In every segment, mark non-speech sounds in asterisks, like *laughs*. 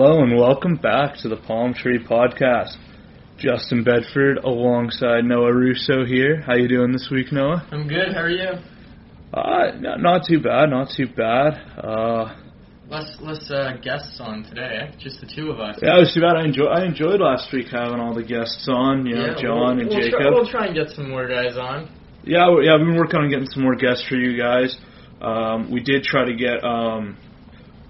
Hello and welcome back to the Palm Tree Podcast. Justin Bedford alongside Noah Russo here. How you doing this week, Noah? I'm good. How are you? Uh, not, not too bad, not too bad. Uh, Less less uh, guests on today. eh? Just the two of us. yeah, it was too bad. I enjoy I enjoyed last week having all the guests on. You know, Yeah, John we'll, and we'll Jacob. Try, we'll try and get some more guys on. Yeah, yeah, I've been working on getting some more guests for you guys. Um, we did try to get um,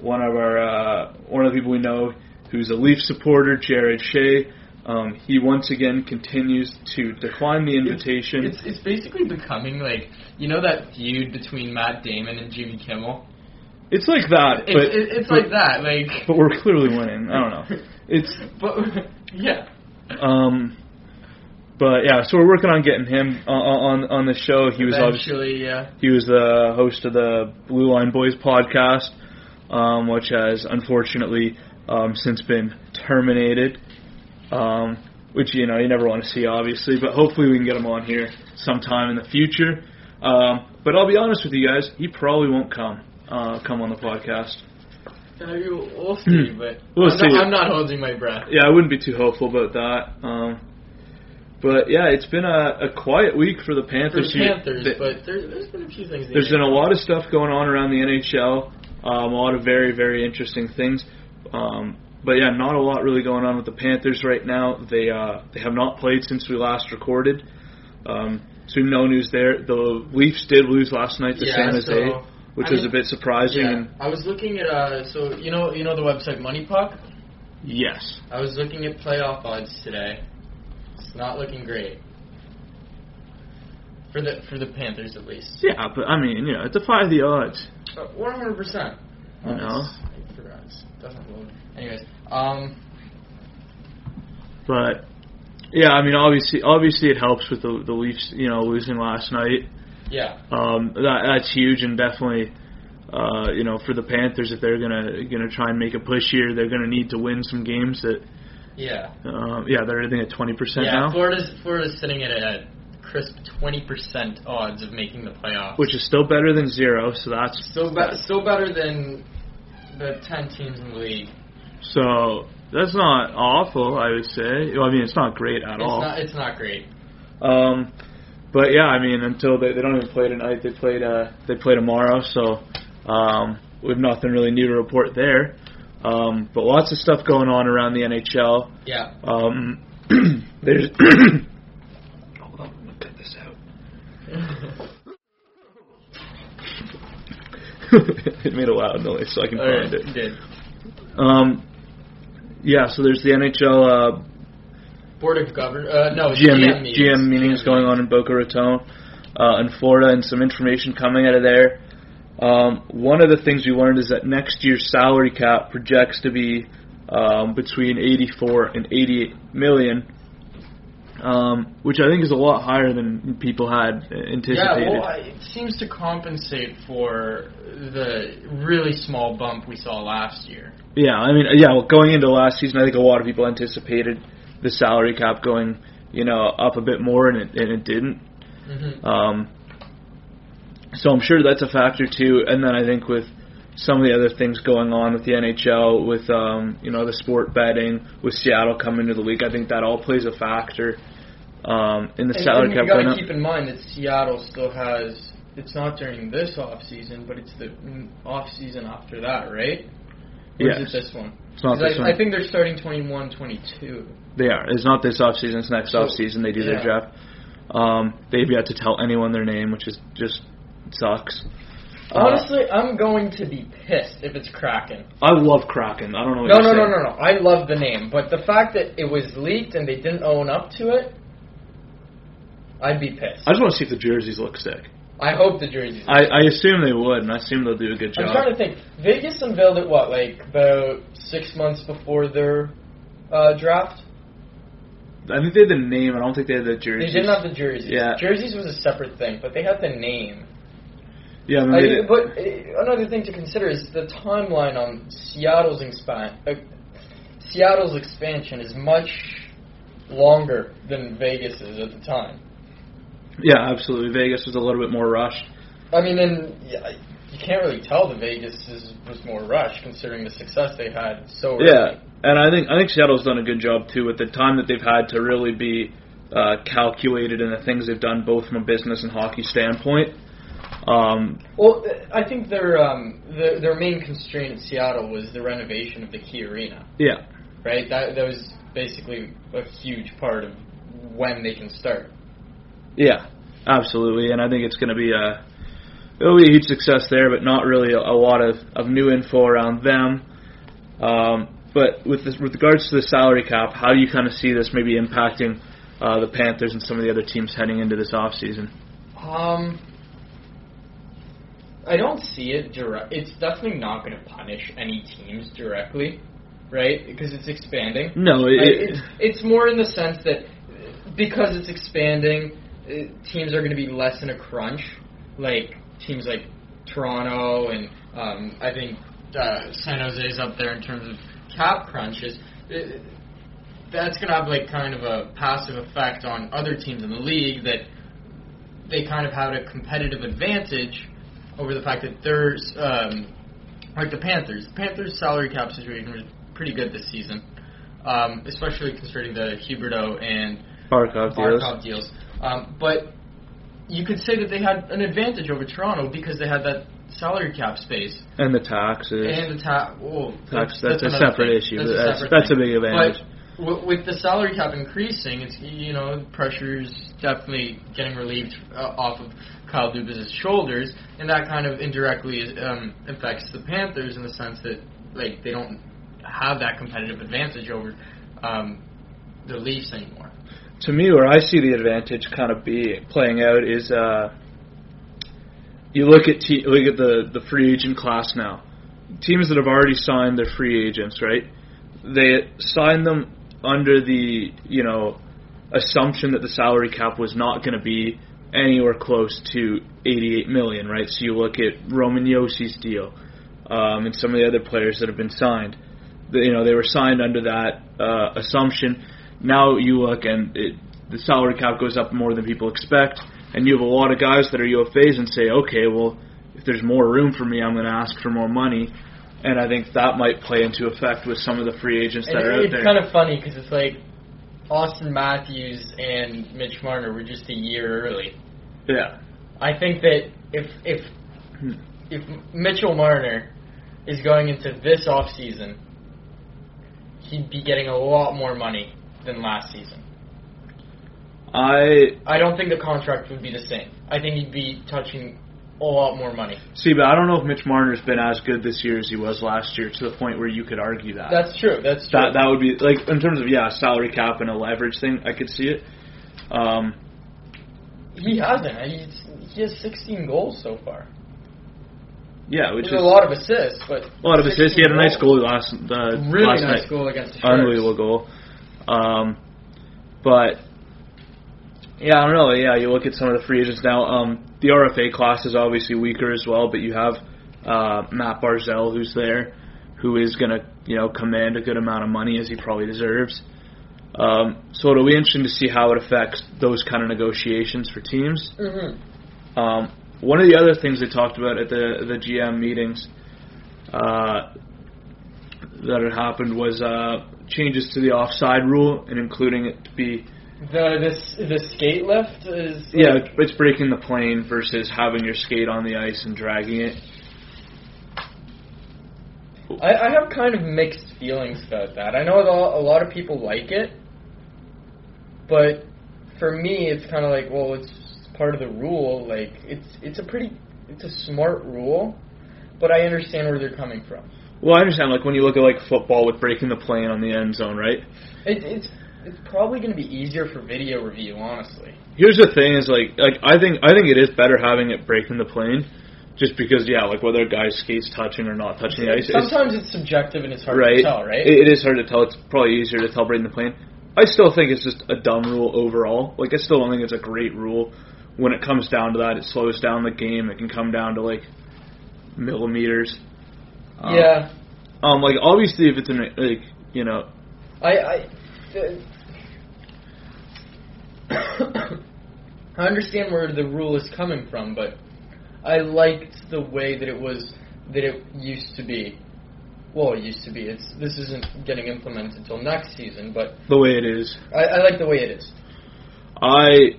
one of our uh, one of the people we know who's a Leaf supporter, Jared Shea. Um, he once again continues to decline the invitation. It's it's basically becoming like you know that feud between Matt Damon and Jimmy Kimmel. It's like that, It's but it, it's but, like that. Like But we're clearly winning. I don't know. It's *laughs* but yeah. um, but yeah. So we're working on getting him uh, on on the show. He was obviously Eventually, yeah. he was the host of the Blue Line Boys podcast, um, which has unfortunately um, since been terminated. Um, which you know you never want to see, obviously, but hopefully we can get him on here sometime in the future. Um, but I'll be honest with you guys, he probably won't come uh, come on the podcast. Uh, We'll see, but We'll I'm, see. Not, I'm not holding my breath. yeah, I wouldn't be too hopeful about that. Um, but yeah, it's been a, a quiet week for the For Panthers. the here. Panthers, Th- but there, there's been a few things. there's been a lot of stuff going on around the NHL. Um, a lot of very very interesting things. Um, but yeah, not a lot really going on with the Panthers right now. They uh, they have not played since we last recorded. Um, so no news there. The Leafs did lose last night to Yeah, San Jose, so, which I was mean, a bit surprising. Yeah, And I was looking at uh, so you know you know the website Money Puck. yes, I was looking at playoff odds today. It's not looking great for the for the Panthers at least. yeah, but I mean, you know, defy the odds. One hundred percent. Know. I forgot. It doesn't load. Anyways, um, But yeah, I mean, obviously, obviously, it helps with the the Leafs, you know, losing last night. yeah, Um, that that's huge, and definitely, uh, you know, for the Panthers, if they're gonna gonna try and make a push here, they're gonna need to win some games. That, yeah, um, yeah, they're I think at twenty percent yeah. now, Florida's Florida's sitting at a crisp twenty percent odds of making the playoffs. which is still better than zero. So that's still be- still better than the ten teams in the league. so that's not awful, I would say. Well, I mean, it's not great at It's all. not it's not great. Um, but yeah, I mean, until they they don't even play tonight. They played uh they play tomorrow, so um, we have nothing really new to report there. Um, but lots of stuff going on around the NHL. Yeah. Um, *clears throat* there's *clears throat* hold on, I'm gonna cut this out. *laughs* it made a loud noise, so I can Alright, find it. did. Um, yeah, so there's the NHL uh, Board of Governors. Uh, no, GM, GM meetings. GM meetings going on in Boca Raton, uh, in Florida, and some information coming out of there. Um, one of the things we learned is that next year's salary cap projects to be um, between 84 and 88 million, um, which I think is a lot higher than people had anticipated. Yeah, well, it seems to compensate for the really small bump we saw last year. Yeah, I mean, yeah. Well, going into last season, I think a lot of people anticipated the salary cap going, you know, up a bit more, and it and it didn't. Mm-hmm. Um, so I'm sure that's a factor too. And then I think with some of the other things going on with the NHL, with um, you know the sport betting, with Seattle coming to the league, I think that all plays a factor um, in the And, salary and cap you got to keep in mind that Seattle still has. It's not during this off season, but it's the off season after that, right? Or Yes. is it this one? It's not this I, one. I think they're starting 21, 22. They are. It's not this off season. It's next So, off season. They do their draft. Um, they've yet to tell anyone their name, which is just sucks. Uh, Honestly, I'm going to be pissed if it's Kraken. I love Kraken. I don't know. What No, no, no, no, no. I love the name, but the fact that it was leaked and they didn't own up to it, I'd be pissed. I just want to see if the jerseys look sick. I hope the jerseys. I, I assume they would, and I assume they'll do a good job. I'm trying to think. Vegas unveiled it what, like about six months before their uh, draft. I think they had the name. I don't think they had the jerseys. They didn't have the jerseys. Yeah. Jerseys was a separate thing, but they had the name. Yeah, I mean, did- but uh, another thing to consider is the timeline on Seattle's expan- uh, Seattle's expansion is much longer than Vegas is at the time. Yeah, absolutely. Vegas was a little bit more rushed. I mean, and yeah, you can't really tell that Vegas is, was more rushed considering the success they had so early. Yeah, and I think I think Seattle's done a good job too with the time that they've had to really be uh, calculated in the things they've done, both from a business and hockey standpoint. Um, Well, I think their um, their, their main constraint in Seattle was the renovation of the Key Arena, yeah, right? That that was basically a huge part of when they can start. yeah, absolutely, and I think it's going to be a it'll be a huge success there, but not really a, a lot of, of new info around them. Um, but with this, with regards to the salary cap, how do you kind of see this maybe impacting uh, the Panthers and some of the other teams heading into this offseason? Um, I don't see it direct. It's definitely not going to punish any teams directly, right? Because it's expanding. No, it, it, it's, it's more in the sense that because it's expanding, uh, teams are going to be less in a crunch. Like teams like Toronto and um, I think uh, San Jose is up there in terms of cap crunches. Uh, that's going to have like kind of a passive effect on other teams in the league that they kind of have a competitive advantage over the fact that there's um, like the Panthers. The Panthers' salary cap situation was pretty good this season, um, especially considering the Huberdeau and Barkov deals. Barkov deals. Um, but you could say that they had an advantage over Toronto because they had that salary cap space And the taxes. and the ta- well, Tax, that's, a separate thing. issue. That's but a that's separate that's a big advantage. But with the salary cap increasing, it's you know pressure's definitely getting relieved uh, off of Kyle Dubas' shoulders, and that kind of indirectly um, affects the Panthers in the sense that like they don't have that competitive advantage over um, the Leafs anymore. to me, where I see the advantage kind of be playing out is uh, you look at te- look at the the free agent class now. Teams that have already signed their free agents, right? They signed them under the you know assumption that the salary cap was not going to be anywhere close to 88 million, right? So you look at Roman Josi's deal um, and some of the other players that have been signed. The, you know, they were signed under that uh, assumption. Now you look and it, the salary cap goes up more than people expect, and you have a lot of guys that are UFAs and say, okay, well, if there's more room for me, I'm going to ask for more money. And I think that might play into effect with some of the free agents that And are out it's there. It's kind of funny because it's like Auston Matthews and Mitch Marner were just a year early. yeah. I think that if if hmm. if Mitchell Marner is going into this off season, he'd be getting a lot more money than last season. I I don't think the contract would be the same. I think he'd be touching a lot more money. see, but I don't know if Mitch Marner's been as good this year as he was last year to the point where you could argue that. That's true. That's true. that that would be like in terms of yeah salary cap and a leverage thing. I could see it. Um, he hasn't. He's, he has 16 goals so far. yeah, which is a lot of assists, but a lot of assists. He had a nice goal last uh, Really last nice night. goal against the Sharks. Unbelievable goal. Um, but yeah, I don't know. Yeah, you look at some of the free agents now. Um, the RFA class is obviously weaker as well, but you have uh, Matt Barzal who's there, who is going to you know command a good amount of money as he probably deserves. Um, so it'll be interesting to see how it affects those kind of negotiations for teams. Mm-hmm. Um, one of the other things they talked about at the the GM meetings uh, that had happened was uh, changes to the offside rule and including it to be The this the skate lift is like, yeah it's breaking the plane versus having your skate on the ice and dragging it. I, I have kind of mixed feelings about that. I know a lot, a lot of people like it, but for me, it's kind of like, well, it's part of the rule. Like, it's it's a pretty, it's a smart rule, but I understand where they're coming from. Well, I understand like when you look at like football with breaking the plane on the end zone, right? It, it's it's probably going to be easier for video review, honestly. Here's the thing: is like like I think I think it is better having it breaking the plane, just because yeah, like whether a guy's skates touching or not touching the ice. Sometimes it's subjective and it's hard right? to tell, right? It, it is hard to tell. It's probably easier to tell breaking the plane. I still think it's just a dumb rule overall. Like I still don't think it's a great rule. When it comes down to that, it slows down the game. It can come down to like millimeters. Um, yeah, Um, like obviously, if it's in a, like you know, I, I the, *coughs* I understand where the rule is coming from, but I liked the way that it was that it used to be. Well, it used to be. It's this isn't getting implemented until next season, but The way it is. I, I like the way it is. I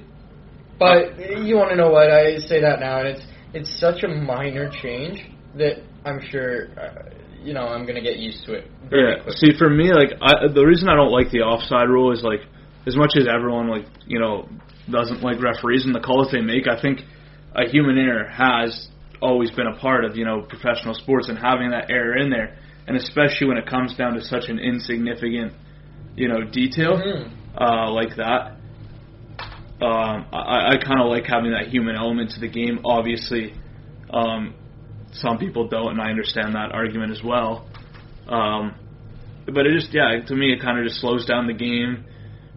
But you want to know what? I say that now, and it's it's such a minor change that I'm sure, uh, you know, I'm gonna get used to it. Yeah. quickly. See, for me, like I, the reason I don't like the offside rule is like as much as everyone like you know doesn't like referees and the calls they make. I think a human error has always been a part of you know professional sports and having that error in there, and especially when it comes down to such an insignificant you know detail Mhm. uh, like that. Um, I, I kind of like having that human element to the game. Obviously, um, some people don't, and I understand that argument as well. Um, but it just, yeah, to me, it kind of just slows down the game,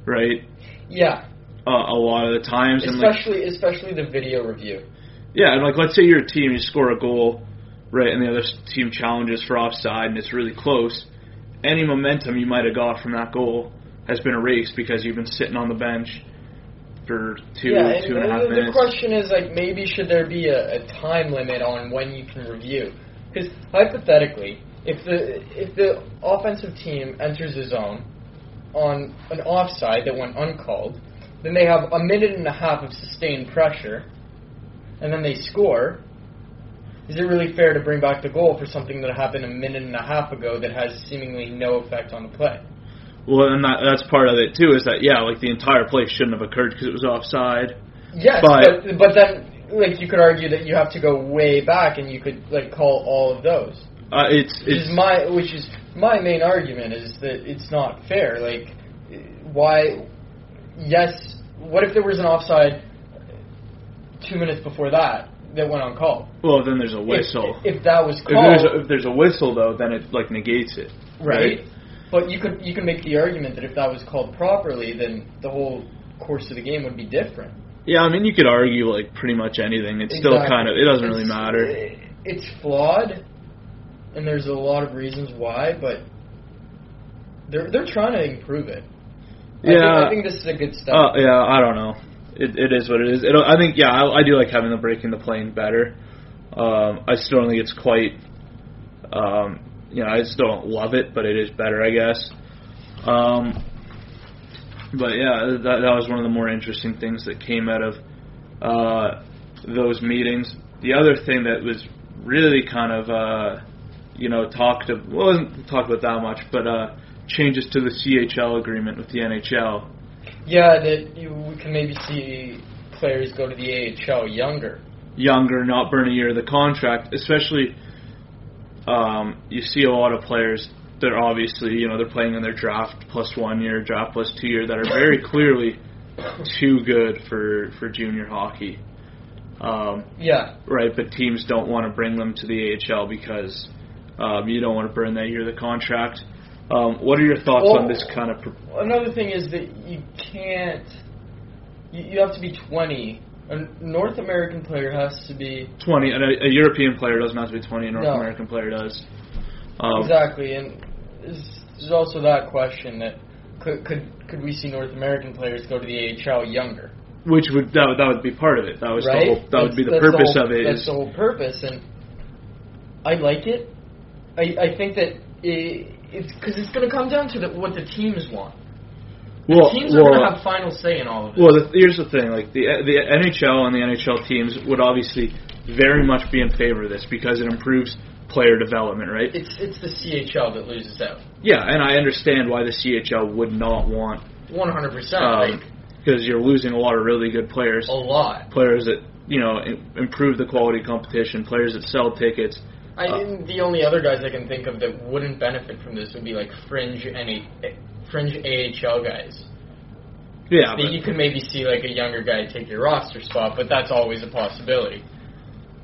right? Yeah, Uh, a lot of the times, and like, especially especially the video review. yeah, and like let's say you're a team, you score a goal, right, and the other team challenges for offside, and it's really close. Any momentum you might have got from that goal has been erased because you've been sitting on the bench for two, yeah, and two and a half the, the minutes. question is like maybe should there be a, a time limit on when you can review? Because hypothetically, if the if the offensive team enters the zone on an offside that went uncalled, then they have a minute and a half of sustained pressure, and then they score. Is it really fair to bring back the goal for something that happened a minute and a half ago that has seemingly no effect on the play? Well, and that, that's part of it too. Is that yeah, like the entire play shouldn't have occurred because it was offside. Yes, But- but but then like you could argue that you have to go way back and you could like call all of those. Uh, it's Which it's is my which is my main argument is that it's not fair. Like why yes, what if there was an offside 2 minutes before that that went on call? well, then there's a whistle. If, that was If called there's a, if there's a whistle though, then it like negates it. right? But you could you can make the argument that if that was called properly, then the whole course of the game would be different. Yeah, I mean you could argue like pretty much anything. It's still kind of it doesn't really matter. It's flawed, and there's a lot of reasons why, but they're they're trying to improve it. I think, Yeah. I think this is a good step. Uh, yeah, I don't know. It, it is what it is. It, I think yeah, I, I do like having the breaking the plane better. Um, I still don't think it's quite. Um, you know, I still don't love it, but it is better, I guess. Um, but yeah, that that was one of the more interesting things that came out of uh, those meetings. The other thing that was really kind of uh, you know talked of well, wasn't talked about that much, but uh, changes to the CHL agreement with the NHL. yeah, that you we can maybe see players go to the AHL younger. younger, not burn a year of the contract, especially um, you see a lot of players that are obviously, you know, they're playing in their draft plus one year, draft plus two year that are very clearly too good for, for junior hockey. Um, Yeah, right, but teams don't want to bring them to the AHL because um, you don't want to burn that year of the contract. Um, what are your thoughts Well- on this kind of? Pro- another thing is that you can't. You, you have to be 20. A North American player has to be 20, and a, a European player doesn't have to be 20, a North No. American player does. Um, Exactly, and there's, also that question that could could could we see North American players go to the AHL younger? Which would that would, that would be part of it. That was right? the whole, that would be the That's- that's purpose whole- of it. That's Is the whole purpose, and I like it. I I think that it, it's because it's going to come down to the, what the teams want. well, teams are well, going to have final say in all of this. well. The, here's the thing: like the the NHL and the NHL teams would obviously very much be in favor of this because it improves player development, right? it's it's the CHL that loses out. Yeah, and I understand why the CHL would not want 100 percent, um, because you're losing a lot of really good players, a lot. players that you know improve the quality of competition, players that sell tickets. I Uh, and the only other guys I can think of that wouldn't benefit from this would be like fringe NA, fringe AHL guys. Yeah, but, you could maybe see like a younger guy take your roster spot, but that's always a possibility.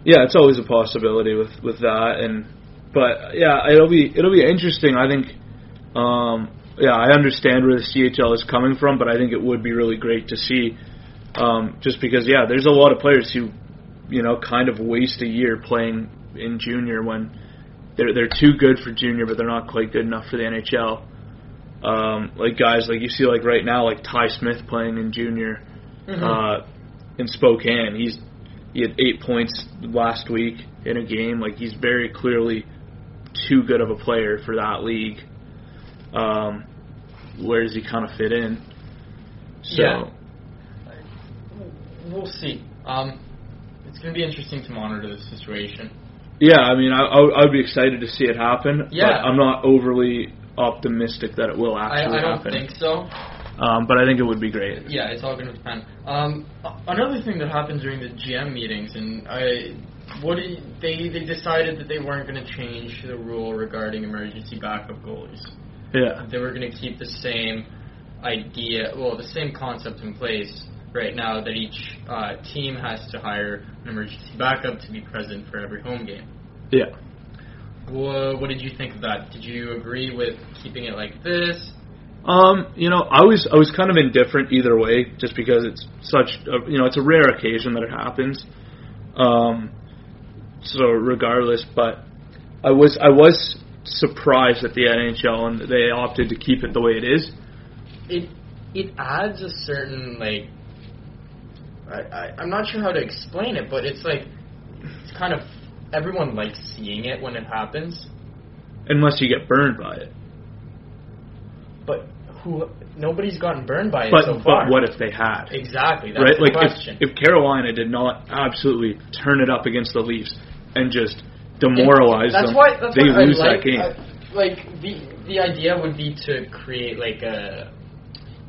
yeah, it's always a possibility with with that, and but yeah, it'll be it'll be interesting. I think, um, yeah, I understand where the CHL is coming from, but I think it would be really great to see, um, just because yeah, there's a lot of players who, you know, kind of waste a year playing in junior when they're they're too good for junior, but they're not quite good enough for the NHL. Um, like guys, like you see, like right now, like Ty Smith playing in junior Mhm. uh, in Spokane. He's he had eight points last week in a game. Like he's very clearly too good of a player for that league. Um, where does he kind of fit in? So Yeah. We'll see. Um, it's going to be interesting to monitor the situation. Yeah, I mean, I, I would- I be excited to see it happen. Yeah. but I'm not overly optimistic that it will I, actually I don't happen. think so. Um, but I think it would be great. Yeah, it's all going to depend. Um, another thing that happened during the GM meetings, and I, what you, they they decided that they weren't going to change the rule regarding emergency backup goalies. Yeah. They were going to keep the same idea, well, the same concept in place right now that each uh, team has to hire an emergency backup to be present for every home game. Yeah. What, what did you think of that? Did you agree with keeping it like this? Um, you know, I was I was kind of indifferent either way, just because it's such a, you know it's a rare occasion that it happens. Um, so regardless, but I was I was surprised at the NHL and they opted to keep it the way it is. it it adds a certain like I, I I'm not sure how to explain it, but it's like it's kind of everyone likes seeing it when it happens, Unless you get burned by it. but who nobody's gotten burned by it But so far. but what if they had? exactly? That's right? the Like question. if, if Carolina did not absolutely turn it up against the Leafs and just demoralize that's them, why that's they why lose like, that game. I- like the the idea would be to create like a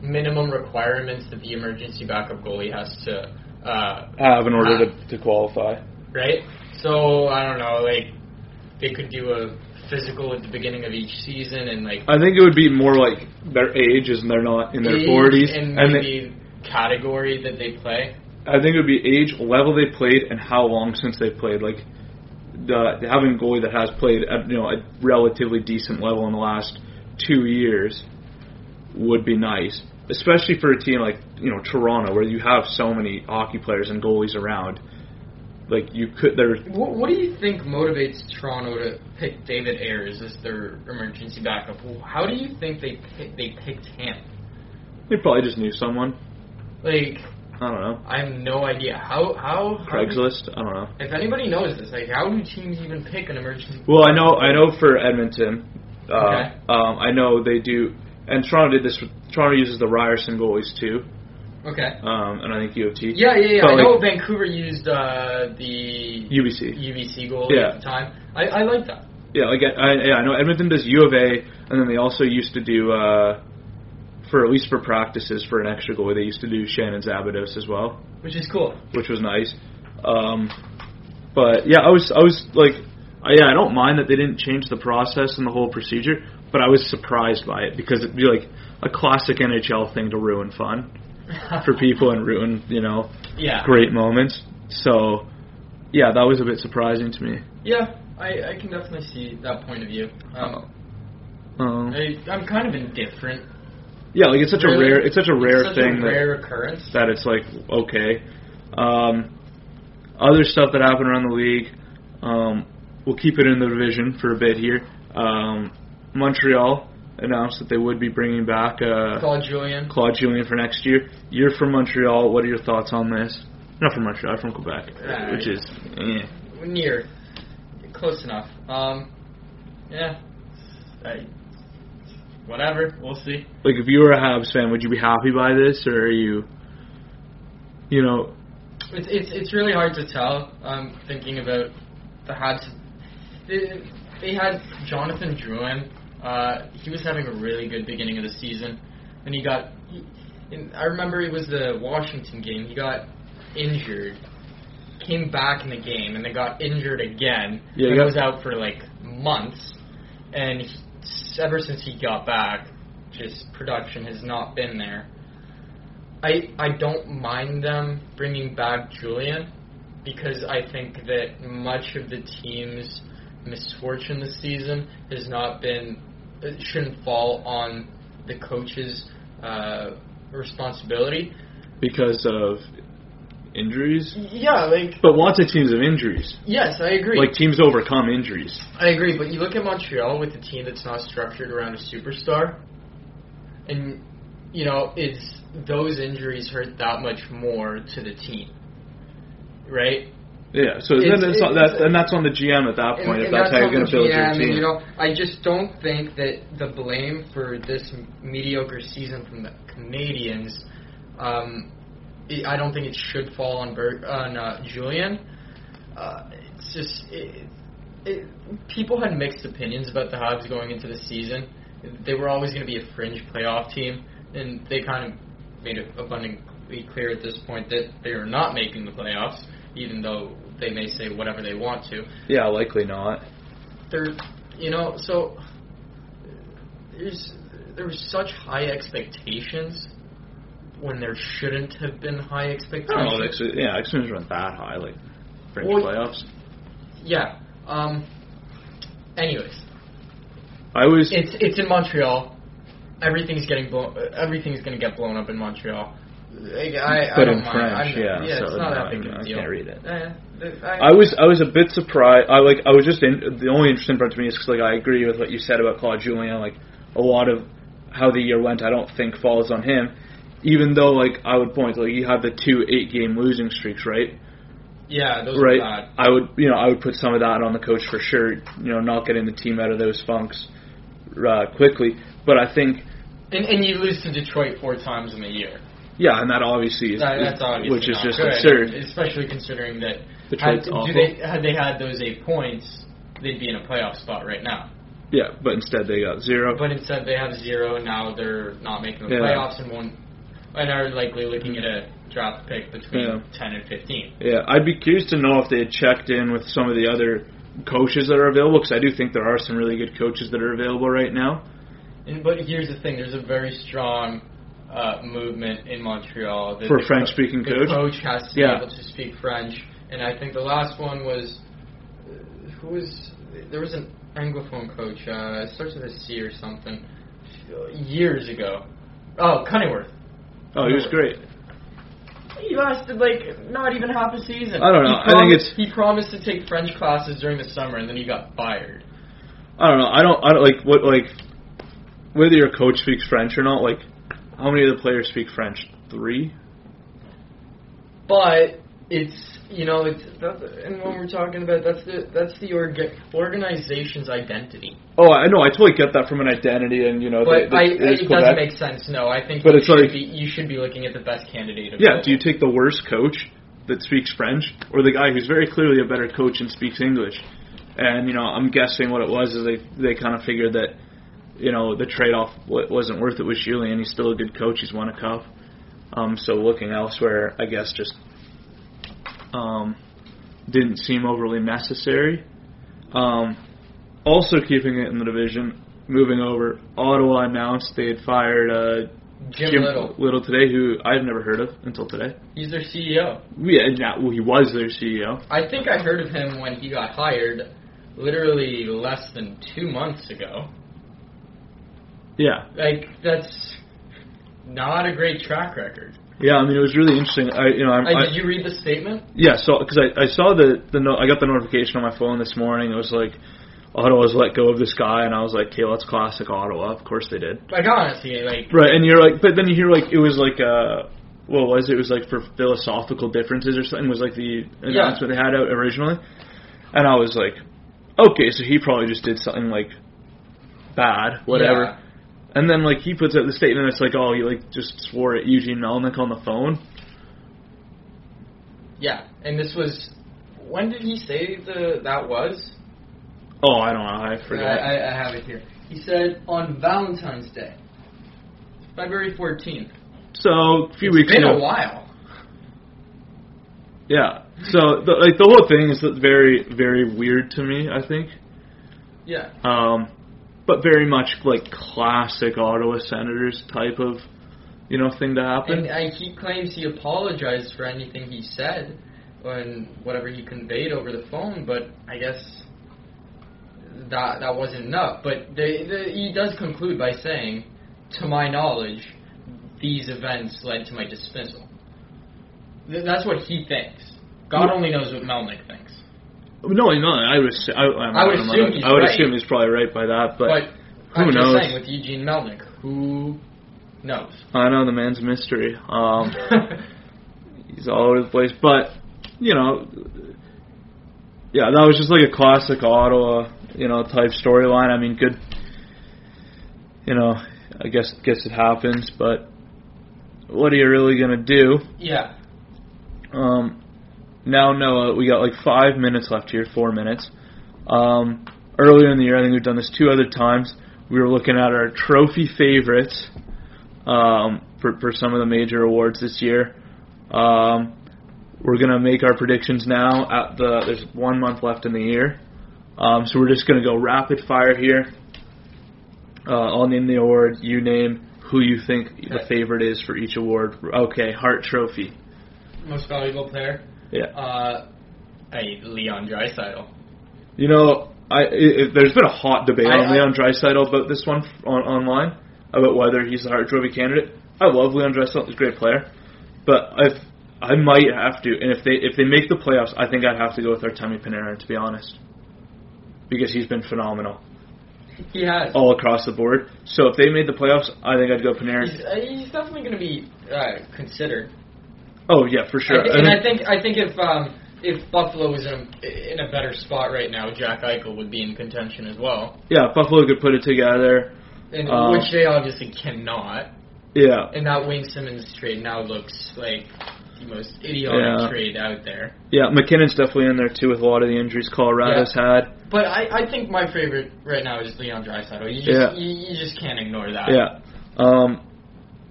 minimum requirements that the emergency backup goalie has to uh, have in order Ah. to, to qualify. right? So I don't know, like they could do a physical at the beginning of each season and like I think it would be more like their age is and they're not in their age forties, and and they, maybe category that they play. I think it would be age, level they played, and how long since they played. Like the having a goalie that has played at you know a relatively decent level in the last two years would be nice, especially for a team like you know Toronto where you have so many hockey players and goalies around. Like you could, there. What, what do you think motivates Toronto to pick David Ayres as their emergency backup? How do you think they pick, they picked him? They probably just knew someone. Like I don't know. I have no idea how how, how Craigslist. I don't know. if anybody knows this, like how do teams even pick an emergency? Well, I know, I know for Edmonton, uh, Okay. um, I know they do, and Toronto did this. Toronto uses the Ryerson goalies too, Okay. um, and I think U of T. Yeah, yeah, yeah. But, I know Vancouver used uh, the UBC. UBC goal Yeah. at the time. I, I like that. Yeah, like I, yeah, I know Edmonton does U of A, and then they also used to do uh, for at least for practices for an extra goalie. They used to do Shannon Szabados as well, Which is cool. which was nice. Um, but yeah, I was I was like, I, yeah, I don't mind that they didn't change the process and the whole procedure, but I was surprised by it because it'd be like a classic NHL thing to ruin fun *laughs* for people and ruin you know Yeah. great moments. So yeah, that was a bit surprising to me. Yeah, I, I can definitely see that point of view. Um, Um, I, I'm kind of indifferent. yeah, like it's such Really? a rare it's such a rare such thing a that rare occurrence. that it's like okay. Um, other stuff that happened around the league, um, we'll keep it in the division for a bit here. Montreal announced that they would be bringing back uh, Claude Julien. Claude Julien for next year. You're from Montreal. What are your thoughts on this? Not from Montreal, I'm from Quebec, Right. which is eh. Near. Close enough. Um, yeah. I, whatever. We'll see. like if you were a Habs fan, would you be happy by this, or are you, you know, It's it's it's really hard to tell. I'm um, thinking about the Habs, they, they had Jonathan Drouin. Uh, he was having a really good beginning of the season, and he got. He, I remember it was the Washington game. He got injured, came back in the game, and then got injured again. Yeah, he and was out for like months, and he, ever since he got back, just production has not been there. I I don't mind them bringing back Julien because I think that much of the team's misfortune this season has not been it shouldn't fall on the coach's uh, responsibility. because of injuries? Yeah, like But lots of teams have injuries. yes, I agree. Like teams overcome injuries. I agree, but you look at Montreal with a team that's not structured around a superstar, and you know, it's those injuries hurt that much more to the team, right? Yeah, so It's- then it's, it's- that, and that's on the GM at that point. And- if and that's, how you're going to build your GM, team. You know, I just don't think that the blame for this mediocre season from the Canadiens, um, I don't think it should fall on Ber- on uh, Julien. Uh, it's just it, it, people had mixed opinions about the Habs going into the season. They were always going to be a fringe playoff team, and they kind of made it abundantly clear at this point that they are not making the playoffs, even though they may say whatever they want to yeah, likely not. there, you know, so there's there was such high expectations when there shouldn't have been high I don't know. expectations. Ex- yeah, expectations weren't that high, like French Well, playoffs. yeah. Um. Anyways, I was. it's it's in Montreal. Everything's getting blown. Everything's gonna get blown up in Montreal. I, I But in mind. French, I'm, yeah, yeah, so it's not that big I deal. can't read it. Eh, I was I was a bit surprised. I like I was just in, the only interesting part to me is 'cause, like I agree with what you said about Claude Julien. Like a lot of how the year went, I don't think falls on him. Even though like I would point like you had the two eight game losing streaks, right? Yeah, those right. are bad. I would you know I would put some of that on the coach for sure. You know, not getting the team out of those funks uh, quickly. But I think And and you lose to Detroit four times in a year. Yeah, and that obviously is, That, that's obviously which is just good, absurd. especially considering that had, do they, had they had those eight points, they'd be in a playoff spot right now. Yeah, but instead they got zero. But instead, they have zero, and now they're not making the Yeah. playoffs and won't, and are likely looking at a draft pick between Yeah. ten and fifteen. Yeah, I'd be curious to know if they had checked in with some of the other coaches that are available because I do think there are some really good coaches that are available right now. And, but here's the thing: there's a very strong uh, movement in Montreal For French-speaking the coach? coach has to Yeah. be able to speak French, and I think the last one was uh, who was there was an anglophone coach. Uh, it starts with a C or something. Years ago. Oh, Cunneyworth. Oh, he was great. He lasted like not even half a season. I don't know. He I think it's- he promised to take French classes during the summer, and then he got fired. I don't know. I don't. I don't like what like whether your coach speaks French or not. Like, how many of the players speak French? Three. But it's you know it's that's, and when we're talking about that's the that's the orga- organization's identity. Oh, I know. I totally get that from an identity and you know. But the, the, I, it it doesn't make sense. No, I think But you it's should like- be, you should be looking at the best candidate. Yeah. Do you take the worst coach that speaks French or the guy who's very clearly a better coach and speaks English? And you know, I'm guessing what it was is they they kind of figured that you know the trade off wasn't worth it with Julien. He's still a good coach. He's won a cup. Um, so looking elsewhere, I guess just um, didn't seem overly necessary. Um, also keeping it in the division, moving over, Ottawa announced they had fired uh, Jim, Little. today, who I've never heard of until today. He's their CEO. Yeah, yeah, well, he was their CEO. I think I heard of him when he got hired, literally less than two months ago. Yeah, Like that's not a great track record. yeah. I mean, it was really interesting. I, you know, I'm, I, did you read the statement? yeah. So because I, I saw the the no, I got the notification on my phone this morning. It was like Ottawa's let go of this guy, and I was like, okay, well, that's classic Ottawa. Of course they did. Like honestly, like Right, and you're like, but then you hear like it was like uh, what was it? It was like for philosophical differences or something. Was like the announcement they had out originally, and I was like, okay, so he probably just did something like bad, whatever. Yeah. And then like he puts out the statement that's like, oh, he like just swore at Eugene Melnyk on the phone. Yeah, and this was when did he say the that was? Oh, I don't know, I forgot. I, I, I have it here. He said on Valentine's Day, February fourteenth. so a few It's weeks been ago, a while. yeah. So the, like the whole thing is very very weird to me. I think. Yeah. um, but very much like classic Ottawa Senators type of, you know, thing to happen. And I, he claims he apologized for anything he said and whatever he conveyed over the phone, but I guess that that wasn't enough. But they, the, he does conclude by saying, "To my knowledge, these events led to my dismissal." Th- That's what he thinks. God only knows what Melnyk thinks. No, no, I would, assu- I, I, I would assume he's I would right. assume he's probably right by that, but, But, who I'm knows? just saying with Eugene Melnyk, who knows. I know the man's a mystery. Um, *laughs* he's all over the place, but you know, yeah, that was just like a classic Ottawa, you know, type storyline. I mean, good. You know, I guess guess it happens, but what are you really gonna do? yeah. Um, now Noah, we got like five minutes left here, four minutes. Um, earlier in the year, I think we've done this two other times. We were looking at our trophy favorites um, for for some of the major awards this year. Um, we're gonna make our predictions now. At the there's one month left in the year, um, so we're just gonna go rapid fire here. Uh, I'll name the award. You name who you think the favorite is for each award. Okay, Hart Trophy. Most valuable player. Yeah. Uh, I Leon Draisaitl. You know, I, i there's been a hot debate I- on I- Leon Draisaitl about this one on online about whether he's the Hart Trophy candidate. I love Leon Draisaitl; he's a great player, but if I might have to, and if they if they make the playoffs, I think I'd have to go with Artemi Panarin to be honest, because he's been phenomenal He has. all across the board. So if they made the playoffs, I think I'd go Panarin. He's, uh, he's definitely going to be uh, considered. Oh yeah, for sure. I I and I think I think if um, if Buffalo was in a, in a better spot right now, Jack Eichel would be in contention as well, yeah, Buffalo could put it together. and Um, which they obviously cannot. Yeah, And that Wayne Simmonds trade now looks like the most idiotic Yeah. trade out there. yeah. MacKinnon's definitely in there too with a lot of the injuries Colorado's had. But I, I think my favorite right now is Leon Draisaitl. You just Yeah. you, you just can't ignore that. Yeah. Um,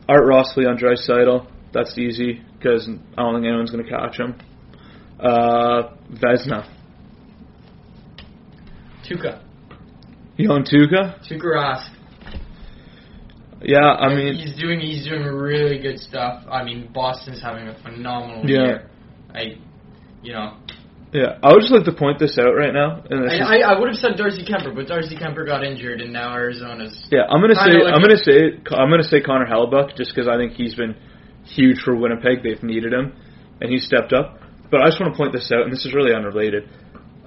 Art Ross Leon Draisaitl. That's easy because I don't think anyone's going to catch him. Uh, Vezina. Tuukka. Yon Tuukka? Tuukka Rask. Yeah, I mean, he's doing he's doing really good stuff. I mean, Boston's having a phenomenal Yeah. year. I, you know, yeah. I would just like to point this out right now. And I, I, I would have said Darcy Kuemper, but Darcy Kuemper got injured, and now Arizona's. yeah, I'm gonna say like I'm gonna say I'm gonna say Connor Hellebuyck just because I think he's been huge for Winnipeg. They've needed him, and he stepped up. But I just want to point this out, and this is really unrelated.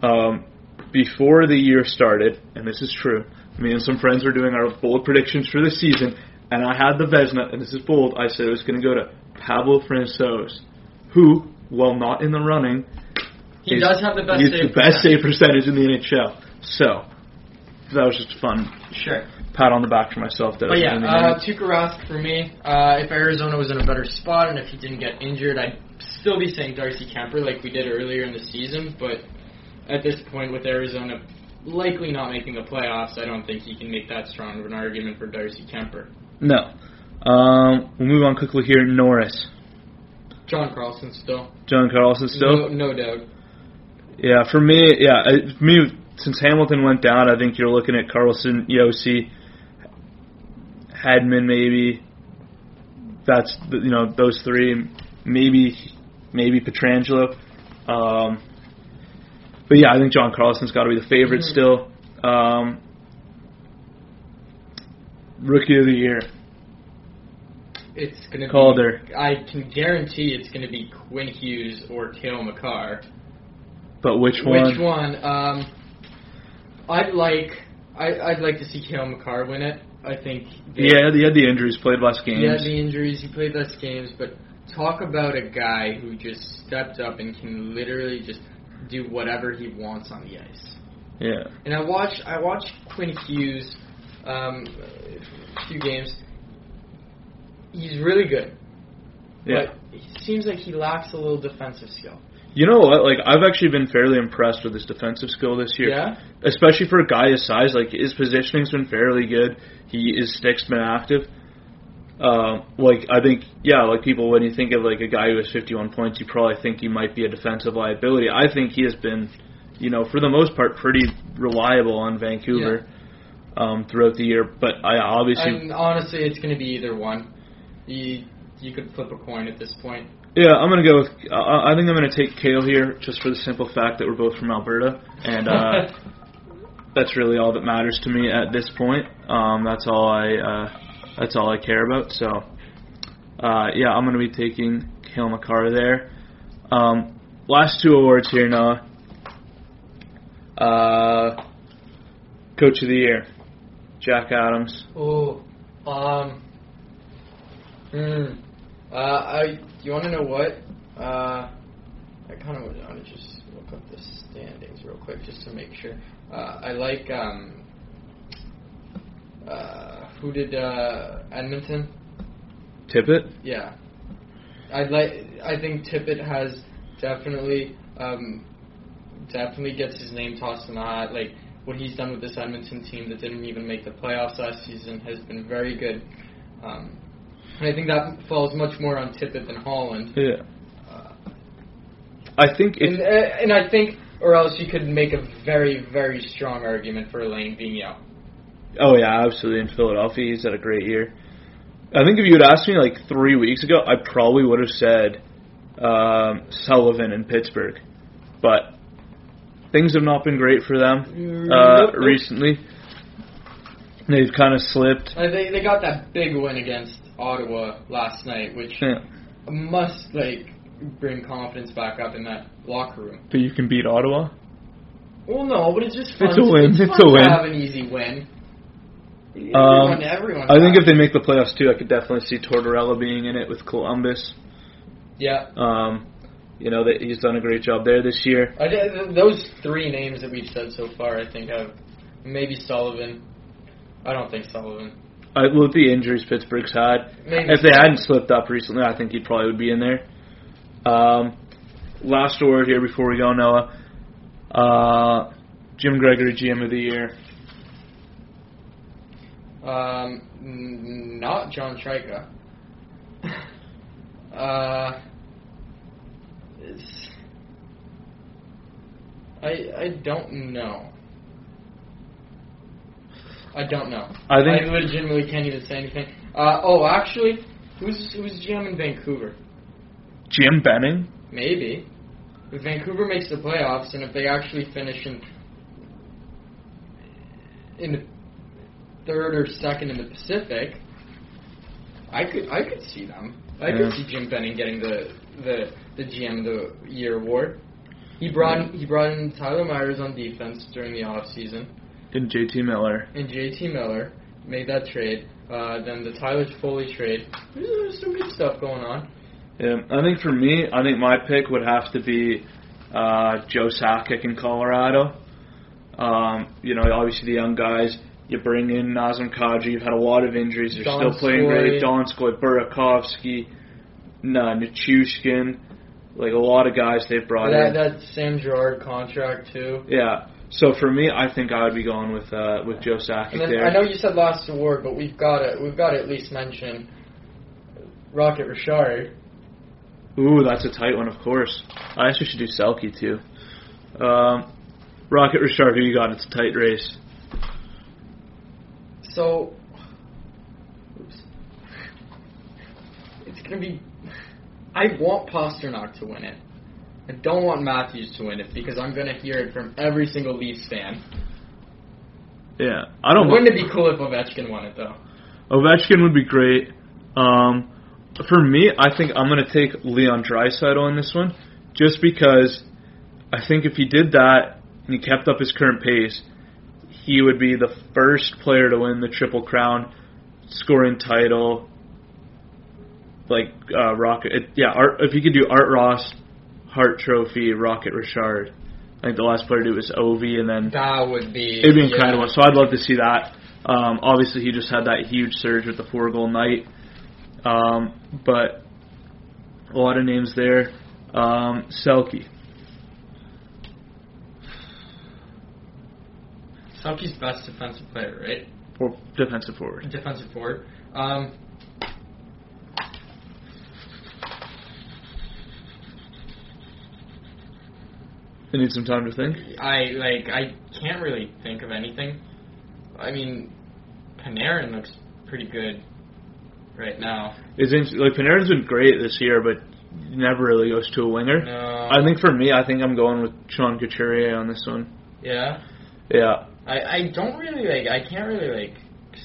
Um, before the year started, and this is true, me and some friends were doing our bold predictions for the season, and I had the Vezina, and this is bold. I said it was going to go to Pablo Francouz, who, while not in the running, He is- does have the best he's save the best percentage. save percentage in the NHL. So that was just fun Sure. Pat on the back for myself. That But yeah, uh. Tuukka Rask for me. Uh, if Arizona was in a better spot and if he didn't get injured, I'd still be saying Darcy Kuemper like we did earlier in the season. But at this point, with Arizona likely not making the playoffs, I don't think he can make that strong of an argument for Darcy Kuemper. no. Um, we'll move on quickly here. Norris, John Carlson still. John Carlson still. No, no doubt. Yeah, for me, yeah, I- me, since Hamilton went down, I think you're looking at Carlson, Josi, Hedman, maybe. That's the- you know those three, maybe maybe Pietrangelo. Um, but yeah, I think John Carlson's got to be the favorite Mhm. still. Um, rookie of the year, It's gonna Calder. be. I can guarantee it's gonna be Quinn Hughes or Cale Makar. but which one? Which one? Um, I'd like. I, I'd like to see Cale Makar win it. I think. Yeah, he had the injuries, played less games. He had the injuries. He played less games, but talk about a guy who just stepped up and can literally just do whatever he wants on the ice. yeah. And I watched. I watched Quinn Hughes um, a few games. He's really good, Yeah. but it seems like he lacks a little defensive skill. You know what? Like I've actually been fairly impressed with his defensive skill this year. Yeah. Especially for a guy his size, like his positioning's been fairly good. He his stick's been active. Um, like I think, yeah, like people when you think of like a guy who has 51 points, you probably think he might be a defensive liability. I think he has been, you know, for the most part, pretty reliable on Vancouver um, throughout the year. But I obviously, And honestly, it's going to be either one. You you could flip a coin at this point. Yeah, I'm gonna go with. I I think I'm gonna take Cale here, just for the simple fact that we're both from Alberta, and uh, *laughs* that's really all that matters to me at this point. Um, that's all I. Uh, that's all I care about. So, uh, yeah, I'm gonna be taking Cale Makar there. Um, last two awards here, Noah. Uh, Coach of the Year, Jack Adams. Oh, um, Hmm. Uh, I. You want to know what? Uh, I kind of want to just look up the standings real quick just to make sure. Uh, I like um. Uh, who did uh, Edmonton? Tippett. Yeah. I like. I think Tippett has definitely, um, definitely gets his name tossed in the hat. Like what he's done with this Edmonton team that didn't even make the playoffs last season has been very good. Um, and I think that falls much more on Tippett than Holland. Yeah. Uh, I think and, uh, and I think, or else you could make a very, very strong argument for Alain being out. Oh yeah, absolutely. In Philadelphia, he's had a great year. I think if you had asked me like three weeks ago, I probably would have said um, Sullivan in Pittsburgh, but things have not been great for them uh, recently. They've kind of slipped. Uh, they they got that big win against Ottawa last night, which Yeah. must like bring confidence back up in that locker room. But you can beat Ottawa. Well, no, but it's just fun. It's a win. It's, It's a win. Have an easy win. Um, Everyone, everyone. I think if they make the playoffs too, I could definitely see Tortorella being in it with Columbus. yeah, Um, you know that he's done a great job there this year. I, those three names that we've said so far, I think have maybe Sullivan. I don't think Sullivan. I, with the injuries Pittsburgh's had, Maybe if they hadn't slipped up recently, I think he probably would be in there. Um, last word here before we go, Noah. Uh, Jim Gregory, GM of the year. Um, n- not John Trica. *laughs* uh, I I don't know. I don't know. I think- I legitimately can't even say anything. Uh, oh, actually, who's who's GM in Vancouver? Jim Benning. Maybe. If Vancouver makes the playoffs, and if they actually finish in in the third or second in the Pacific, I could I could see them. I Yeah. could see Jim Benning getting the the the GM of the year award. He brought in, he brought in Tyler Myers on defense during the off season, And JT Miller. and JT Miller made that trade. Uh, then the Tyler Toffoli trade. There's, some good stuff going on. Yeah, I think for me, I think my pick would have to be uh, Joe Sakic in Colorado. Um, you know, obviously the young guys. You bring in Nazem Kadri. You've had a lot of injuries. You're Donskoi. still playing great. Donskoi, Burakovsky, nah, Nichushkin. Like a lot of guys they've brought in. That in. that Sam Girard contract too. Yeah. So for me, I think I would be going with uh, with Joe Sakic there. I know you said last award, but we've got to we've got to at least mention Rocket Richard. Ooh, that's a tight one, of course. I actually should do Selke too. Um, Rocket Richard, who you got? It's a tight race. So, oops. it's gonna be. I want Pastrnak to win it. I don't want Matthews to win it because I'm gonna hear it from every single Leafs fan. Yeah, I don't. Wouldn't it be cool if Ovechkin won it though? Ovechkin would be great. Um, for me, I think I'm going to take Leon Draisaitl in this one, just because I think if he did that and he kept up his current pace, he would be the first player to win the Triple Crown, scoring title. Like uh, Rocket, it, yeah. Art, if he could do Art Ross, Hart Trophy, Rocket Richard. I think the last player to do it was Ovi, and then That would be. It'd be yeah. incredible. So I'd love to see that. Um, obviously, he just had that huge surge with the four goal night. Um, but a lot of names there. Um, Selke. Selke's best defensive player, right? Or defensive forward. Defensive forward. Um, You need some time to think. I like. I can't really think of anything. I mean, Panarin looks pretty good right now. It's in, like Panarin's been great this year, but never really goes to a winger. No. I think for me, I think I'm going with Sean Couturier on this one. Yeah. Yeah, I I don't really like. I can't really like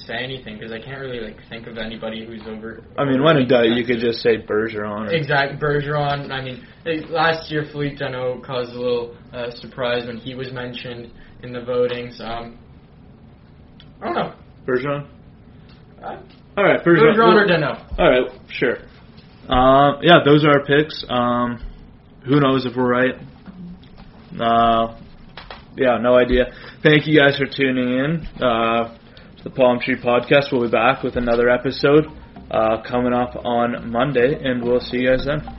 say anything because I can't really like think of anybody who's over. I mean, when in doubt, you could just say Bergeron. Or, Exact Bergeron. I mean, like, last year Phillip Danault caused a little uh, surprise when he was mentioned in the votings. Um, I don't know. Bergeron. I, All right, first Bergeron round. or Dano? All right, sure. Um, yeah, those are our picks. Um, who knows if we're right? Uh, yeah, no idea. Thank you guys for tuning in. Uh, the Palm Tree Podcast. We'll be back with another episode uh, coming up on Monday, and we'll see you guys then.